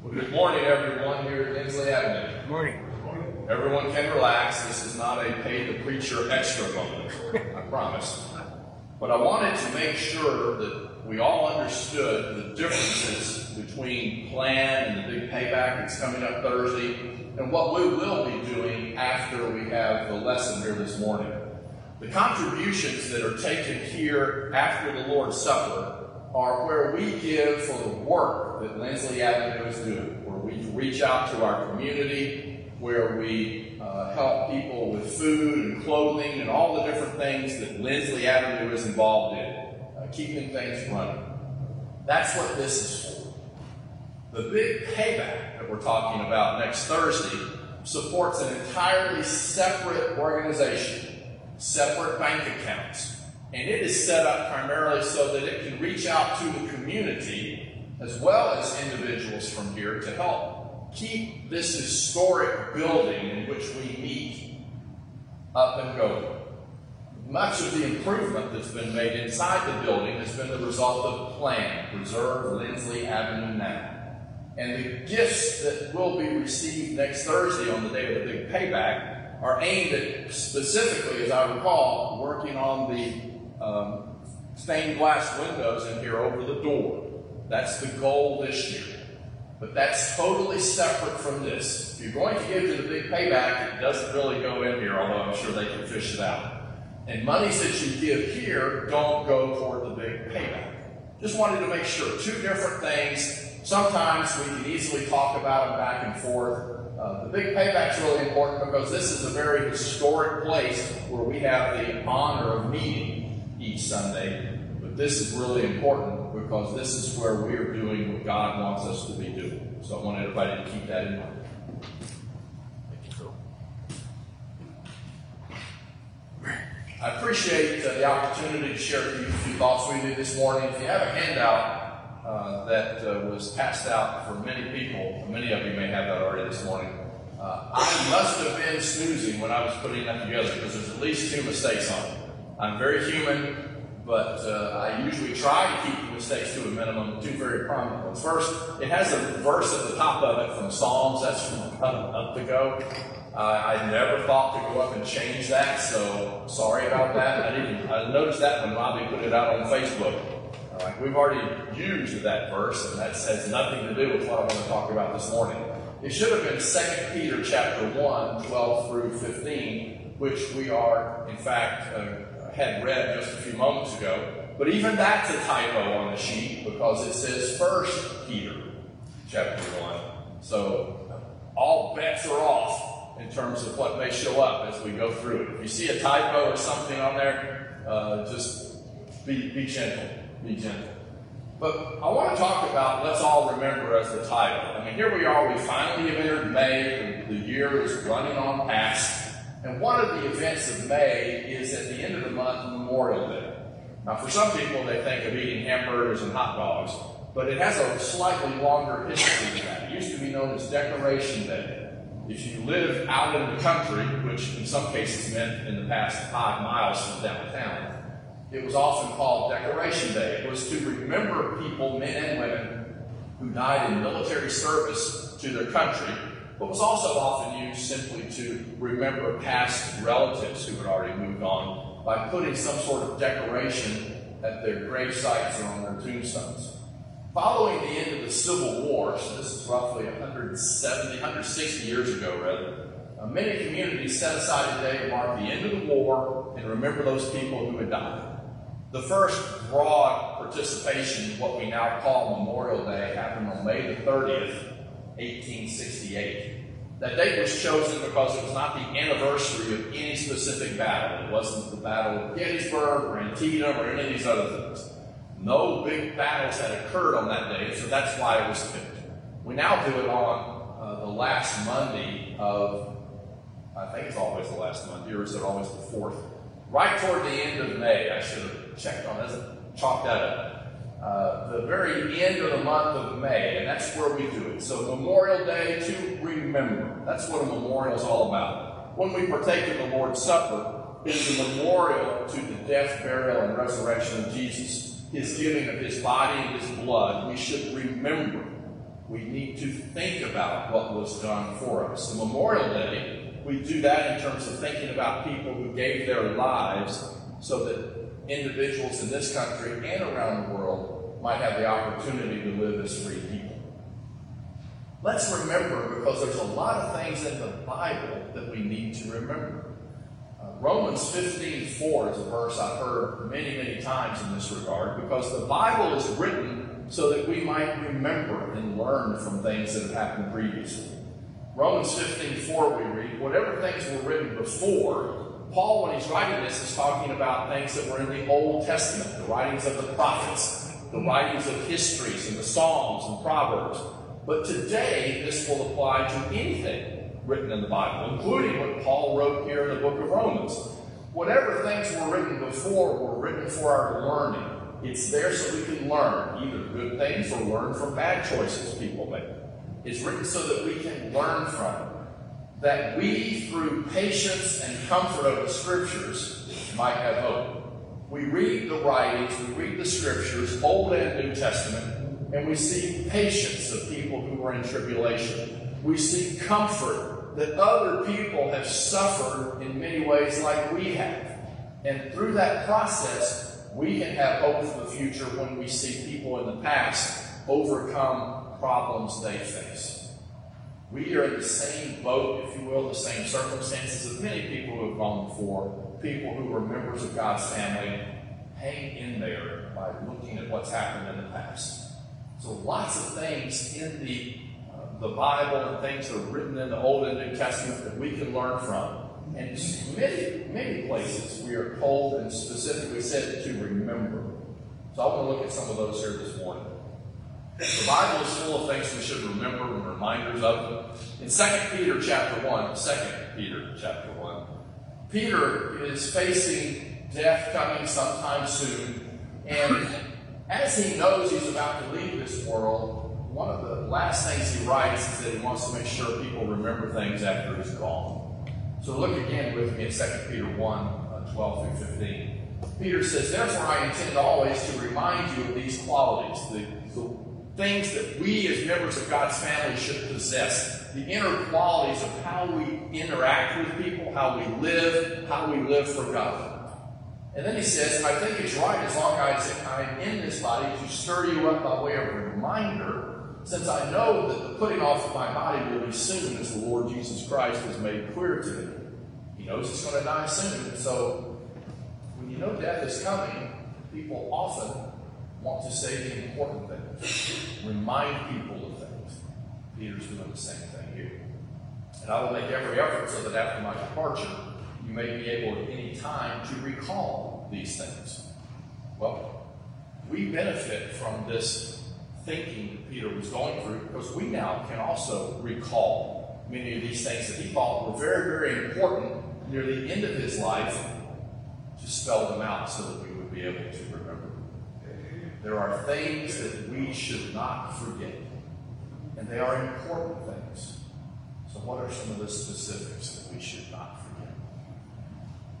Well, good morning, everyone, here at Lindsley Avenue. Good morning. Everyone can relax. This is not a pay the preacher extra moment, I promise. But I wanted to make sure that we all understood the differences between plan and the big payback that's coming up Thursday and what we will be doing after we have the lesson here this morning. The contributions that are taken here after the Lord's Supper are where we give for the work that Lindsley Avenue is doing, where we reach out to our community, where we uh, help people with food and clothing and all the different things that Lindsley Avenue is involved in, uh, keeping things running. That's what this is for. The big payback that we're talking about next Thursday supports an entirely separate organization, separate bank accounts, and it is set up primarily so that it can reach out to the community as well as individuals from here to help keep this historic building in which we meet up and going. Much of the improvement that's been made inside the building has been the result of plan, Preserve Lindsley Avenue now. And the gifts that will be received next Thursday on the day of the big payback are aimed at specifically, as I recall, working on the um, stained glass windows in here over the door. That's the goal this year. But that's totally separate from this. If you're going to give to the big payback, it doesn't really go in here, although I'm sure they can fish it out. And monies that you give here don't go toward the big payback. Just wanted to make sure. Two different things. Sometimes we can easily talk about them back and forth. Uh, the big payback's really important because this is a very historic place where we have the honor of meeting each Sunday. But this is really important because this is where we are doing what God wants us to be doing. So I want everybody to keep that in mind. I appreciate uh, the opportunity to share a few thoughts with you this morning. If you have a handout uh, that uh, was passed out for many people, many of you may have that already this morning. Uh, I must have been snoozing when I was putting that together because there's at least two mistakes on it. I'm very human, but uh, I usually try to keep the mistakes to a minimum. Two very prominent ones. First, it has a verse at the top of it from Psalms. That's from about a month ago. Uh, I never thought to go up and change that, so sorry about that. I didn't. I noticed that when Robbie put it out on Facebook. Uh, we've already used that verse, and that has nothing to do with what I want to talk about this morning. It should have been 2 Peter chapter 1, 12 through 15, which we are, in fact, uh, had read just a few moments ago. But even that's a typo on the sheet because it says First Peter chapter 1. So all bets are off in terms of what may show up as we go through it. If you see a typo or something on there, uh, just be, be gentle. Be gentle. But I want to talk about let's all remember as the title. I mean, here we are, we finally have entered May, the year is running on past. And one of the events of May is at the end of the month, Memorial Day. Now, for some people, they think of eating hamburgers and hot dogs, but it has a slightly longer history than that. It used to be known as Decoration Day. If you live out in the country, which in some cases meant in the past five miles from downtown, it was often called Decoration Day. It was to remember people, men and women, who died in military service to their country, but was also often used simply to remember past relatives who had already moved on by putting some sort of decoration at their grave sites or on their tombstones. Following the end of the Civil War, so this is roughly 170, 160 years ago, rather, uh, many communities set aside a day to mark the end of the war and remember those people who had died. The first broad participation in what we now call Memorial Day happened on May the 30th, 1868. That date was chosen because it was not the anniversary of any specific battle. It wasn't the Battle of Gettysburg or Antietam or any of these other things. No big battles had occurred on that day, so that's why it was picked. We now do it on uh, the last Monday of, I think it's always the last Monday, or is it always the fourth? Right toward the end of May, I should have checked on this, chalk that up. Uh, the very end of the month of May, and that's where we do it. So Memorial Day to remember. That's what a memorial is all about. When we partake in the Lord's Supper, it is a memorial to the death, burial, and resurrection of Jesus his giving of his body and his blood, we should remember. We need to think about what was done for us. The Memorial Day, we do that in terms of thinking about people who gave their lives so that individuals in this country and around the world might have the opportunity to live as free people. Let's remember, because there's a lot of things in the Bible that we need to remember. Uh, Romans 15 4 is a verse I've heard many, many times in this regard, because the Bible is written so that we might remember and learn from things that have happened previously. Romans 15 4 we read, whatever things were written before, Paul, when he's writing this, is talking about things that were in the Old Testament, the writings of the prophets, the writings of histories and the Psalms and Proverbs. But today, this will apply to anything written in the Bible, including what Paul wrote here in the book of Romans. Whatever things were written before were written for our learning. It's there so we can learn either good things or learn from bad choices people make. It's written so that we can learn from it that we, through patience and comfort of the Scriptures, might have hope. We read the writings, we read the Scriptures, Old and New Testament, and we see patience of people who are in tribulation. We see comfort that other people have suffered in many ways like we have. And through that process, we can have hope for the future when we see people in the past overcome problems they face. We are in the same boat, if you will, the same circumstances of many people who have gone before, people who were members of God's family. Hang in there by looking at what's happened in the past. So lots of things in the uh, the Bible and things that are written in the Old and New Testament that we can learn from. And many, many places we are told and specifically said to remember. So I want to look at some of those here this morning. The Bible is full of things we should remember and reminders of. In 2 Peter chapter 1, 2 Peter chapter 1, Peter is facing death coming sometime soon. And as he knows he's about to leave this world, one of the last things he writes is that he wants to make sure people remember things after he's gone. So look again with me at 2 Peter 1, uh, 12 through 15. Peter says, Therefore I intend always to remind you of these qualities, the, the things that we as members of God's family should possess. The inner qualities of how we interact with people, how we live, how we live for God. And then he says, I think it's right as long as I'm in this body to stir you up by way of a reminder, since I know that the putting off of my body will be soon as the Lord Jesus Christ has made clear to me. He knows it's going to die soon. And so when you know death is coming, people often want to say the important things, remind people of things. Peter's doing the same thing here. And I will make every effort so that after my departure, you may be able at any time to recall these things. Well, we benefit from this thinking that Peter was going through because we now can also recall many of these things that he thought were very, very important near the end of his life to spell them out so that we would be able to there are things that we should not forget, and they are important things. So, what are some of the specifics that we should not forget?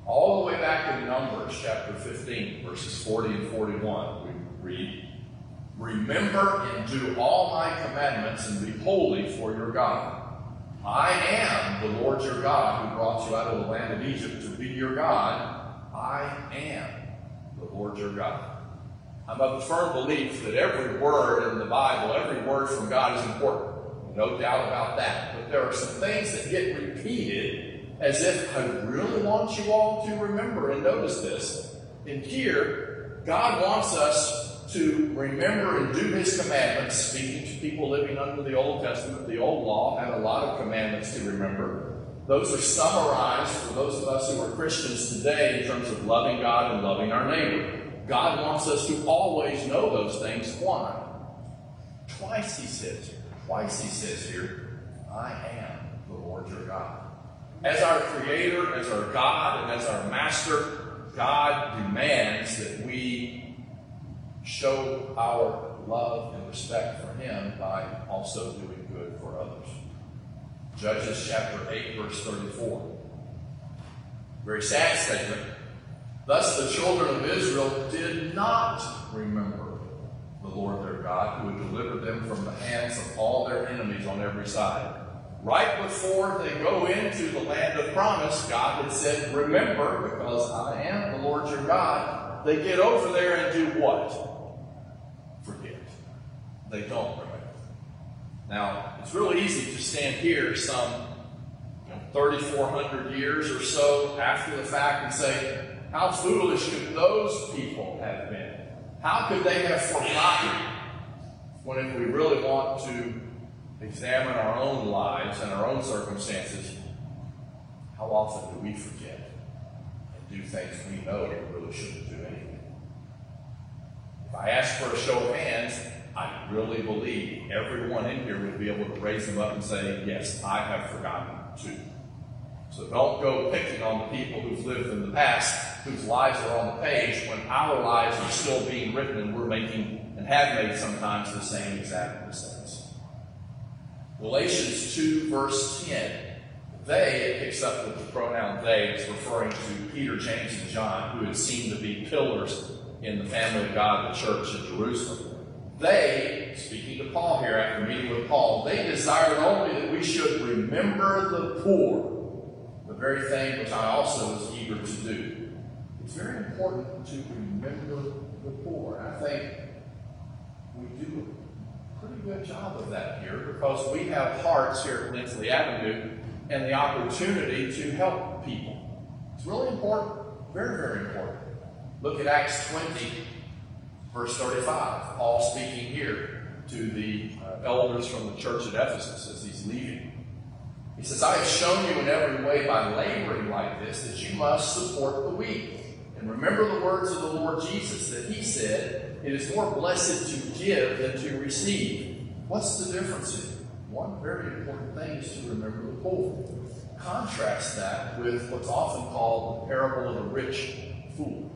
All the way back in Numbers chapter 15, verses 40 and 41, we read, Remember and do all my commandments and be holy for your God. I am the Lord your God who brought you out of the land of Egypt to be your God. I am the Lord your God. I'm of the firm belief that every word in the Bible, every word from God is important. No doubt about that. But there are some things that get repeated as if I really want you all to remember and notice this. And here, God wants us to remember and do His commandments, speaking to people living under the Old Testament. The Old Law had a lot of commandments to remember. Those are summarized for those of us who are Christians today in terms of loving God and loving our neighbor. God wants us to always know those things. Why? Twice he says here, twice he says here, I am the Lord your God. As our Creator, as our God, and as our Master, God demands that we show our love and respect for Him by also doing good for others. Judges chapter 8, verse 34. Very sad statement. Thus the children of Israel did not remember the Lord their God who had delivered them from the hands of all their enemies on every side. Right before they go into the land of promise, God had said, Remember, because I am the Lord your God. They get over there and do what? Forget. They don't remember. Now, it's really easy to stand here some you know, 3,400 years or so after the fact and say, How foolish could those people have been? How could they have forgotten? When if we really want to examine our own lives and our own circumstances, how often do we forget and do things we know we really shouldn't do anyway? If I ask for a show of hands, I really believe everyone in here would be able to raise them up and say, Yes, I have forgotten too. So don't go picking on the people who've lived in the past, whose lives are on the page, when our lives are still being written and we're making and have made sometimes the same exact mistakes. Galatians 2, verse 10. They, it picks up with the pronoun they, it's referring to Peter, James, and John, who had seemed to be pillars in the family of God, the church in Jerusalem. They, speaking to Paul here after meeting with Paul, they desired only that we should remember the poor, the very thing which I also was eager to do. It's very important to remember the poor. And I think we do a pretty good job of that here because we have hearts here at Lindsley Avenue and the opportunity to help people. It's really important, very, very important. Look at Acts 20, verse 35. Paul speaking here to the uh, elders from the church at Ephesus as he's leaving. He says, I have shown you in every way by laboring like this that you must support the weak. And remember the words of the Lord Jesus that he said, It is more blessed to give than to receive. What's the difference here? One very important thing is to remember the poor. Contrast that with what's often called the parable of the rich fool.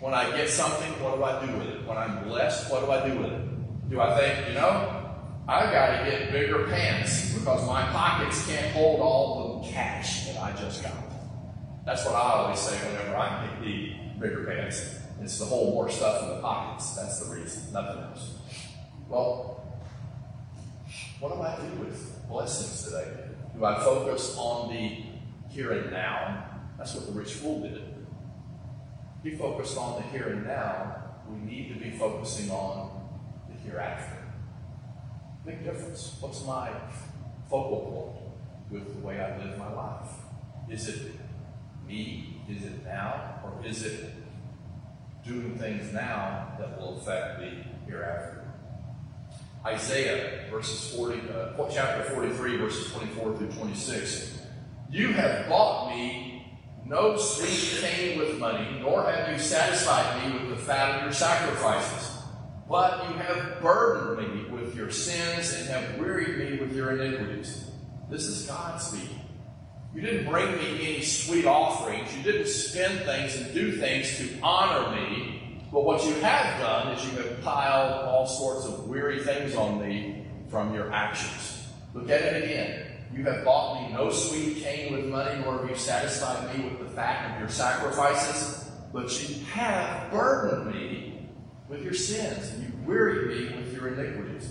When I get something, what do I do with it? When I'm blessed, what do I do with it? Do I think, you know, I've got to get bigger pants because my pockets can't hold all the cash that I just got? That's what I always say whenever I need bigger pants. It's to hold more stuff in the pockets. That's the reason, nothing else. Well, what do I do with blessings today? Do I focus on the here and now? That's what the rich fool did. He focused on the here and now. We need to be focusing on the hereafter. Big difference. What's my focal point with the way I live my life? Is it me? Is it now? Or is it doing things now that will affect me hereafter? Isaiah verses 40, uh, chapter 43, verses 24 through 26. You have bought me no sweet cane with money, nor have you satisfied me with the fat of your sacrifices. But you have burdened me with your sins and have wearied me with your iniquities. This is God speaking. You didn't bring me any sweet offerings. You didn't spend things and do things to honor me. But what you have done is you have piled all sorts of weary things on me from your actions. Look at it again. You have bought me no sweet cane with money, nor have you satisfied me with the fat of your sacrifices. But you have burdened me with your sins, and you wearied me with your iniquities.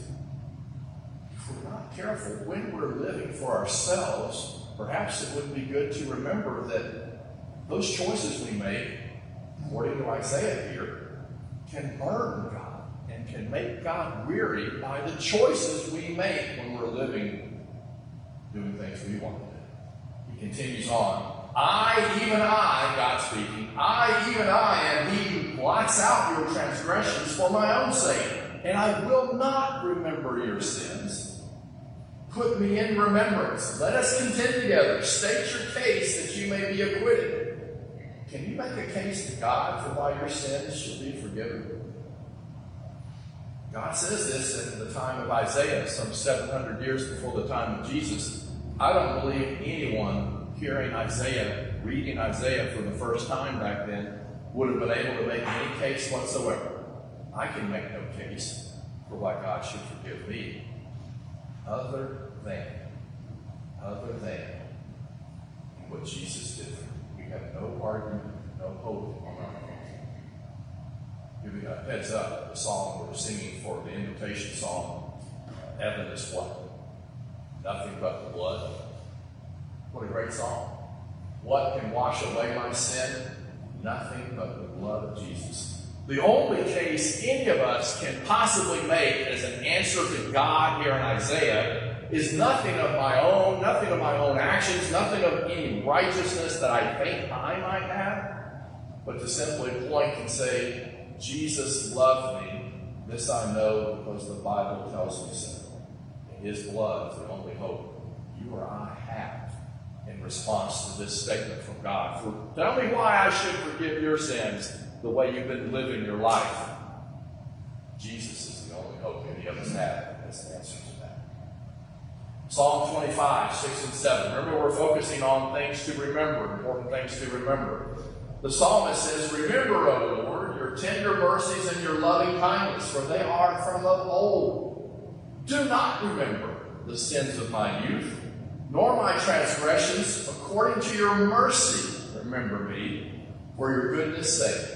If we're not careful, when we're living for ourselves, perhaps it would be good to remember that those choices we make, according to Isaiah here, can burn God and can make God weary by the choices we make when we're living, doing things we want to do. He continues on. I, even I, God speaking, I, even I, am he who blots out your transgressions for my own sake, and I will not remember your sins. Put me in remembrance. Let us contend together. State your case that you may be acquitted. Can you make a case to God for why your sins should be forgiven? God says this in the time of Isaiah, some 700 years before the time of Jesus. I don't believe anyone hearing Isaiah, reading Isaiah for the first time back then, would have been able to make any case whatsoever. I can make no case for why God should forgive me, other than, other than what Jesus did. We have no argument, no hope on our own. Maybe a heads up, the song we're singing for the invitation song, Heaven is what? Nothing but the blood. What a great song. What can wash away my sin? Nothing but the blood of Jesus. The only case any of us can possibly make as an answer to God here in Isaiah is nothing of my own, nothing of my own actions, nothing of any righteousness that I think I might have, but to simply point and say, Jesus loved me. This I know because the Bible tells me so. And his blood is the only hope you or I have in response to this statement from God. For, tell me why I should forgive your sins the way you've been living your life. Jesus is the only hope any of us have as the answer to that. Psalm 25, 6 and 7. Remember, we're focusing on things to remember, important things to remember. The psalmist says, Remember, O Lord, your tender mercies and your loving kindness, for they are from of old. Do not remember the sins of my youth, nor my transgressions, according to your mercy. Remember me, for your goodness' sake.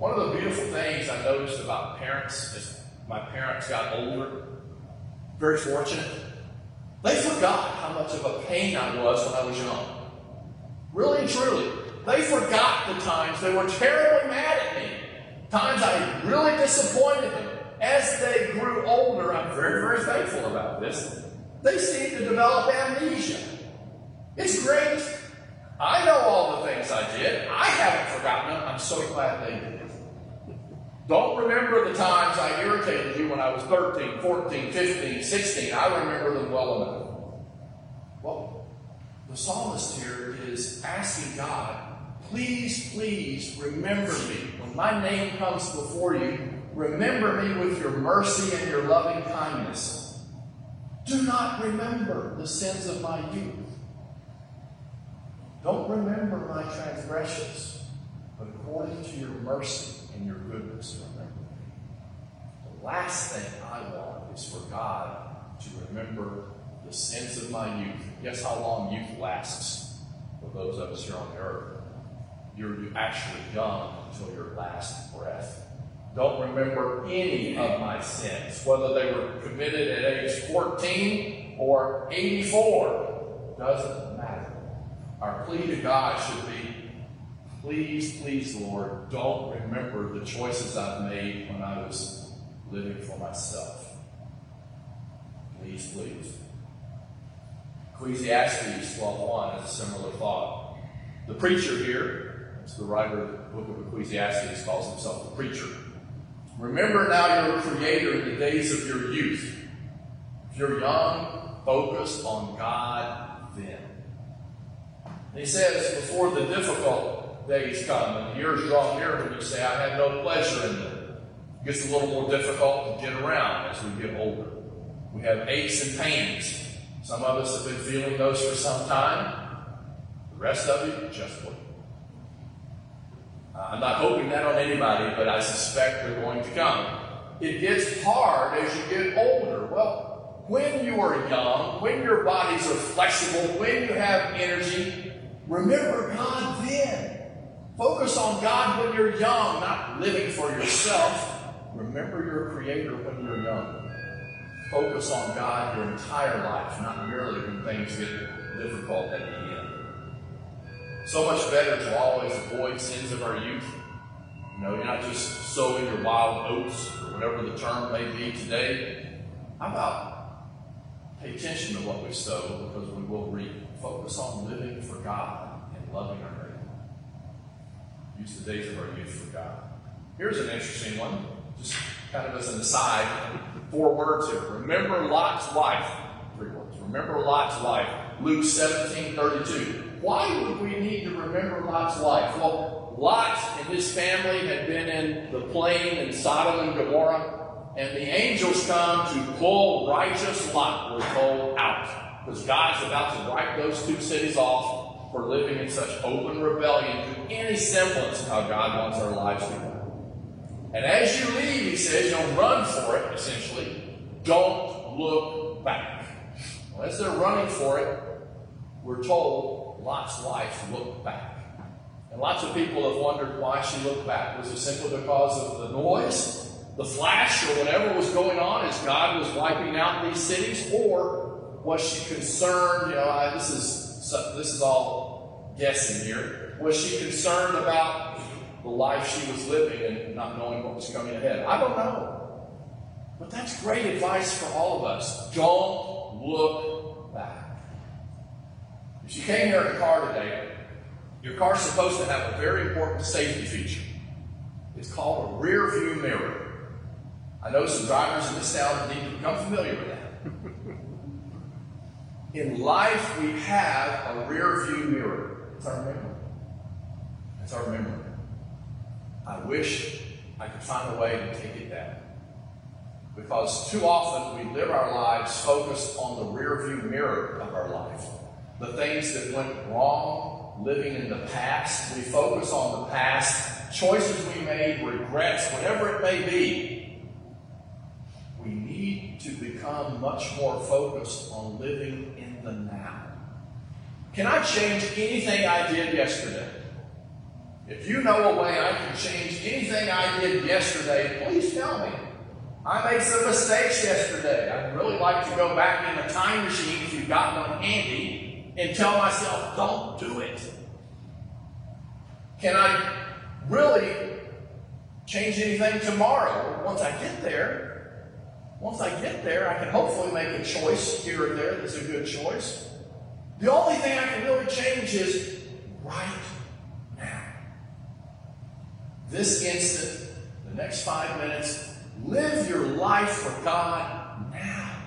One of the beautiful things I noticed about parents as my parents got older, very fortunate, they forgot how much of a pain I was when I was young. Really and truly. They forgot the times they were terribly mad at me, times I really disappointed them as they grew older, I'm very, very thankful about this, they seem to develop amnesia. It's great. I know all the things I did. I haven't forgotten them. I'm so glad they did. Don't remember the times I irritated you when I was 13, 14, 15, 16. I remember them well enough. Well, the psalmist here is asking God, please, please remember me. When my name comes before you, Remember me with your mercy and your loving kindness. Do not remember the sins of my youth. Don't remember my transgressions, but according to your mercy and your goodness, remember me. The last thing I want is for God to remember the sins of my youth. Guess how long youth lasts for those of us here on the earth? You're actually young until your last breath don't remember any of my sins, whether they were committed at age 14 or 84. Doesn't matter. Our plea to God should be please, please, Lord, don't remember the choices I've made when I was living for myself. Please, please. Ecclesiastes 12.1 has a similar thought. The preacher here, it's the writer of the book of Ecclesiastes, calls himself the preacher. Remember now your Creator in the days of your youth. If you're young, focus on God then. he says, before the difficult days come and the years draw near when you say, I have no pleasure in them. It gets a little more difficult to get around as we get older. We have aches and pains. Some of us have been feeling those for some time. The rest of you, just wait. I'm not hoping that on anybody, but I suspect they're going to come. It gets hard as you get older. Well, when you are young, when your bodies are flexible, when you have energy, remember God then. Focus on God when you're young, not living for yourself. Remember your Creator when you're young. Focus on God your entire life, not merely when things get difficult at the end. So much better to always avoid sins of our youth. You know, you're not just sowing your wild oats or whatever the term may be today. How about pay attention to what we sow because we will reap. Focus on living for God and loving our. Use the days of our youth for God. Here's an interesting one, just kind of as an aside. Four words here. Remember Lot's wife. Three words. Remember Lot's wife. Luke 17 32. Why would we need to remember Lot's life? Well, Lot and his family had been in the plain in Sodom and Gomorrah, and the angels come to pull righteous Lot, we're told, out. Because God's about to wipe those two cities off for living in such open rebellion to any semblance of how God wants our lives to go. And as you leave, he says, don't run for it, essentially. Don't look back. Well, as they're running for it, we're told Lot's wife looked back. And lots of people have wondered why she looked back. Was it simply because of the noise, the flash, or whatever was going on as God was wiping out these cities? Or was she concerned? You know, ah, this is this is all guessing here. Was she concerned about the life she was living and not knowing what was coming ahead? I don't know. But that's great advice for all of us. Don't look back. If you came here in a car today, your car's supposed to have a very important safety feature. It's called a rear view mirror. I know some drivers in this town need to become familiar with that. In life, we have a rear view mirror. It's our memory. It's our memory. I wish I could find a way to take it down. Because too often we live our lives focused on the rear view mirror of our life. The things that went wrong, living in the past. We focus on the past, choices we made, regrets, whatever it may be. To become much more focused on living in the now. Can I change anything I did yesterday? If you know a way I can change anything I did yesterday, please tell me. I made some mistakes yesterday. I'd really like to go back in a time machine if you've got one handy and tell myself, don't do it? Can I really change anything tomorrow? Once I get there, once I get there, I can hopefully make a choice here or there that's a good choice. The only thing I can really change is right now. This instant, the next five minutes, live your life for God now,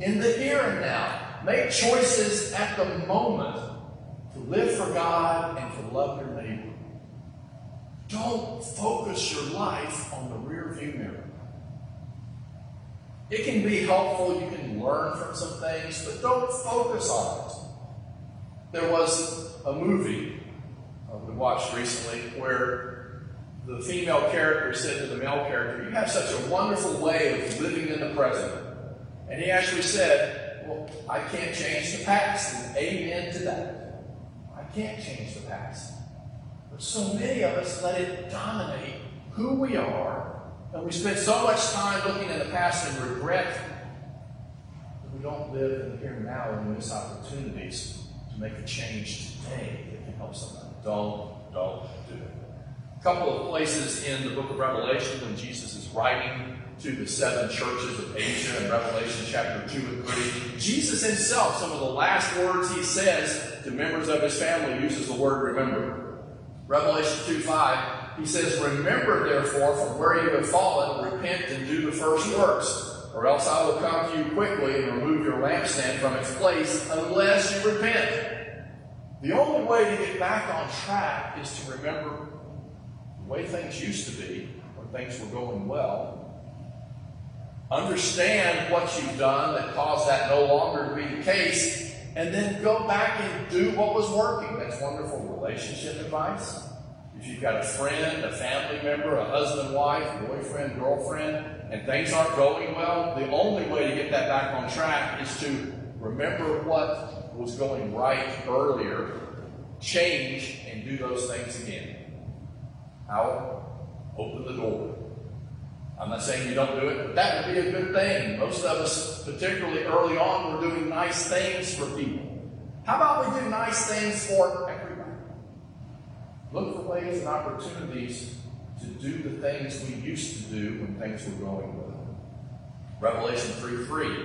in the here and now. Make choices at the moment to live for God and to love your neighbor. Don't focus your life on the rear view mirror. It can be helpful, you can learn from some things, but don't focus on it. There was a movie uh, we watched recently where the female character said to the male character, You have such a wonderful way of living in the present. And he actually said, well, I can't change the past. And amen to that. I can't change the past. But so many of us let it dominate who we are, and we spend so much time looking in the past and regret that we don't live in the here and now and miss opportunities to make a change today that can help somebody. Don't, don't do it. A couple of places in the book of Revelation when Jesus is writing to the seven churches of Asia in Revelation chapter 2 and 3. Jesus himself, some of the last words he says to members of his family, uses the word remember. Revelation 2 5, he says, Remember therefore from where you have fallen, repent and do the first works, or else I will come to you quickly and remove your lampstand from its place unless you repent. The only way to get back on track is to remember the way things used to be when things were going well Understand what you've done that caused that no longer to be the case, and then go back and do what was working. That's wonderful relationship advice. If you've got a friend, a family member, a husband, wife, boyfriend, girlfriend, and things aren't going well, the only way to get that back on track is to remember what was going right earlier, change, and do those things again. How? Open the door. I'm not saying you don't do it, but that would be a good thing. Most of us, particularly early on, we're doing nice things for people. How about we do nice things for and opportunities to do the things we used to do when things were going well. Revelation 3 3.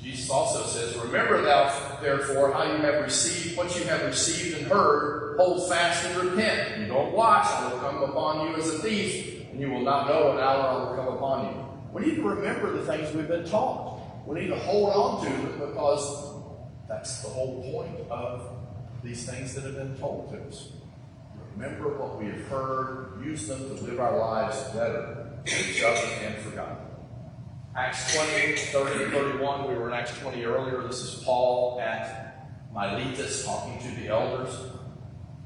Jesus also says, Remember thou therefore how you have received what you have received and heard, hold fast and repent. You don't watch, I will come upon you as a thief and you will not know an hour will come upon you. We need to remember the things we've been taught. We need to hold on to them because that's the whole point of these things that have been told to us. Remember what we have heard, use them to live our lives better for each other and for God. Acts 20, 30, 31, we were in Acts 20 earlier. This is Paul at Miletus talking to the elders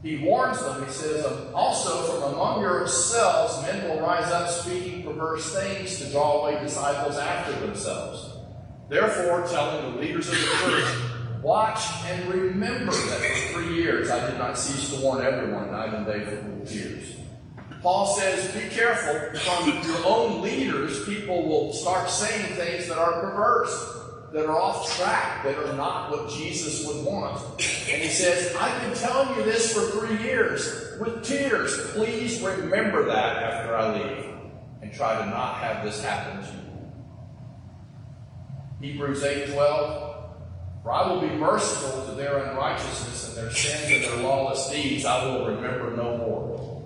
he warns them, he says, um, Also from among yourselves men will rise up speaking perverse things to draw away disciples after themselves. Therefore, telling the leaders of the church, Watch and remember that for three years I did not cease to warn everyone night and day with tears. Paul says, be careful from your own leaders. People will start saying things that are perverse, that are off track, that are not what Jesus would want. And he says, I've been telling you this for three years with tears. Please remember that after I leave and try to not have this happen to you. Hebrews 8 12. For I will be merciful to their unrighteousness and their sins and their lawless deeds. I will remember no more.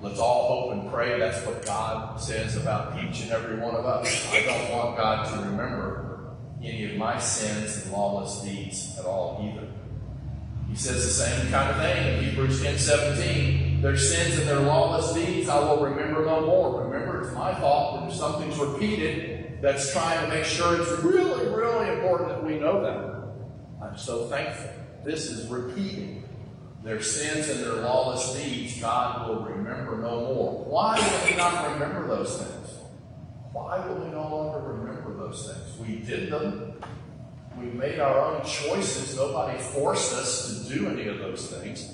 Let's all hope and pray that's what God says about each and every one of us. I don't want God to remember any of my sins and lawless deeds at all either. He says the same kind of thing in Hebrews 10 17. Their sins and their lawless deeds I will remember no more. Remember, it's my fault if something's repeated, that's trying to make sure it's really, really important that we know that. I'm so thankful. This is repeating their sins and their lawless deeds. God will remember no more. Why will He not remember those things? Why will we no longer remember those things? We did them. We made our own choices. Nobody forced us to do any of those things.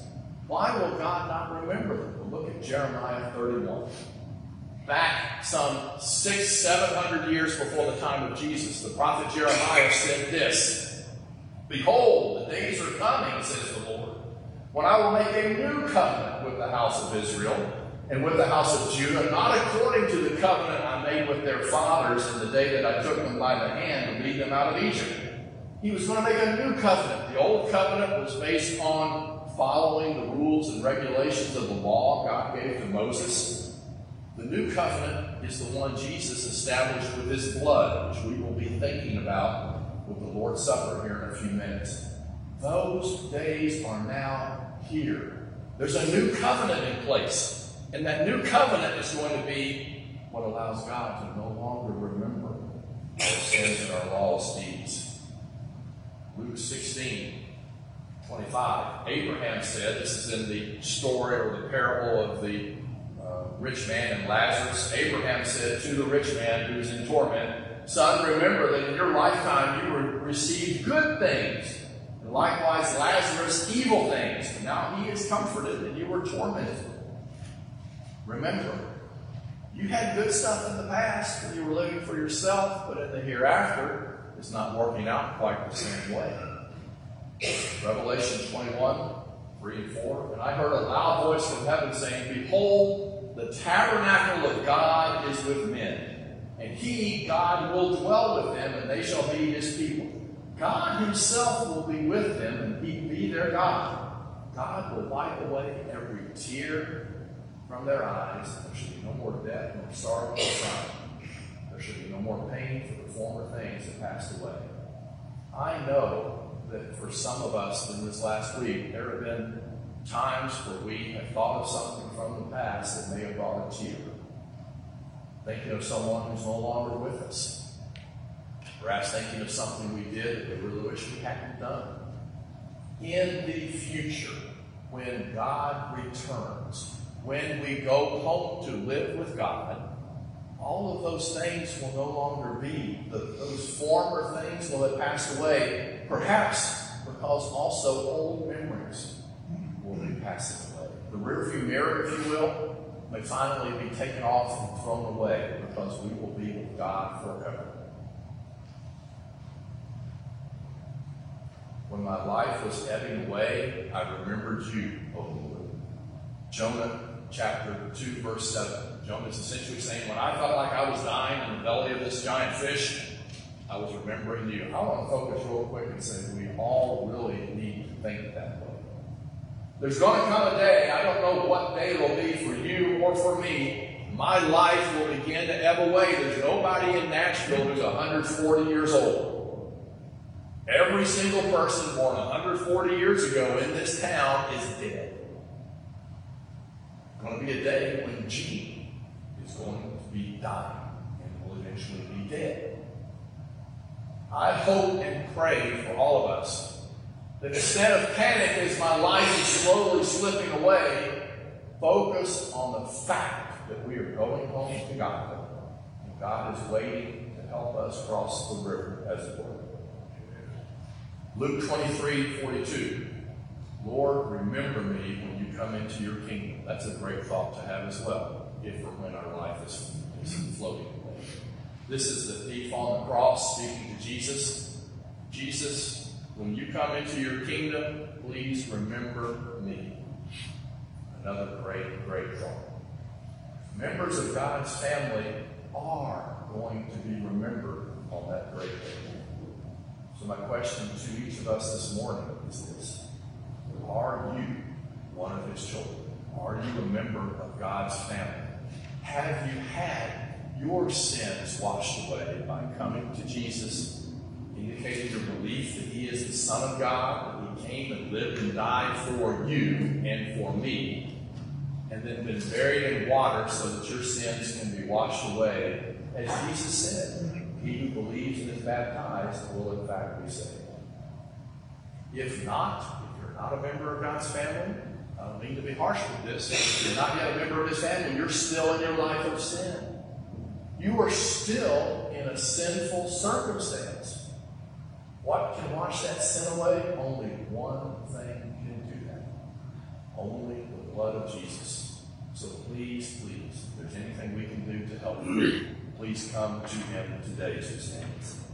Why will God not remember them? Well, look at Jeremiah 31. Back some six, seven hundred years before the time of Jesus, the prophet Jeremiah said this Behold, the days are coming, says the Lord, when I will make a new covenant with the house of Israel and with the house of Judah, not according to the covenant I made with their fathers in the day that I took them by the hand to lead them out of Egypt. He was going to make a new covenant. The old covenant was based on following the rules and regulations of the law God gave to Moses. The new covenant is the one Jesus established with his blood, which we will be thinking about with the Lord's Supper here in a few minutes. Those days are now here. There's a new covenant in place. And that new covenant is going to be what allows God to no longer remember our sins and our lawless deeds. Luke 16, 25. Abraham said, this is in the story or the parable of the uh, rich man and Lazarus. Abraham said to the rich man who was in torment, Son, remember that in your lifetime you received good things, and likewise Lazarus evil things. And now he is comforted and you were tormented. Remember, you had good stuff in the past when you were living for yourself, but in the hereafter, it's not working out quite the same way. Revelation 21, 3 and 4. And I heard a loud voice from heaven saying, Behold, the tabernacle of God is with men he, God, will dwell with them, and they shall be his people. God himself will be with them, and he be their God. God will wipe away every tear from their eyes. There should be no more death, nor sorrow, nor crying. There should be no more pain for the former things that passed away. I know that for some of us in this last week, there have been times where we have thought of something from the past that may have brought a tear thinking of someone who's no longer with us. Perhaps thinking of something we did that we really wish we hadn't done. In the future, when God returns, when we go home to live with God, all of those things will no longer be. The, those former things will have passed away, perhaps because also old memories will be passing away. The rearview mirror, if you will, may finally be taken off and thrown away because we will be with God forever. When my life was ebbing away, I remembered you, O Lord. Jonah chapter 2, verse 7. Jonah is essentially saying, When I felt like I was dying in the belly of this giant fish, I was remembering you. I want to focus real quick and say we all really need to think that. There's going to come a day, I don't know what day it'll be for you or for me. My life will begin to ebb away. There's nobody in Nashville who's 140 years old. Every single person born 140 years ago in this town is dead. It's going to be a day when Gene is going to be dying and will eventually be dead. I hope and pray for all of us that instead of panic as my life is slowly slipping away, focus on the fact that we are going home to God. And God is waiting to help us cross the river, as it were. Luke 23, 42. Lord, remember me when you come into your kingdom. That's a great thought to have as well, if or when our life is, is floating away. This is the thief on the cross speaking to Jesus. Jesus, when you come into your kingdom, please remember me. Another great, great thought. Members of God's family are going to be remembered on that great day. So, my question to each of us this morning is this Are you one of his children? Are you a member of God's family? Have you had your sins washed away by coming to Jesus, indicating your belief that he is the Son of God, that he came and lived and died for you and for me, and then been buried in water so that your sins can be washed away? As Jesus said, he who believes and is baptized will in fact be saved. If not, if you're not a member of God's family, I don't mean to be harsh with this. If you're not yet a member of His family, you're still in your life of sin. You are still in a sinful circumstance. What can wash that sin away? Only one thing can do that. Only the blood of Jesus. So please, please, if there's anything we can do to help you, please come to Him today His name.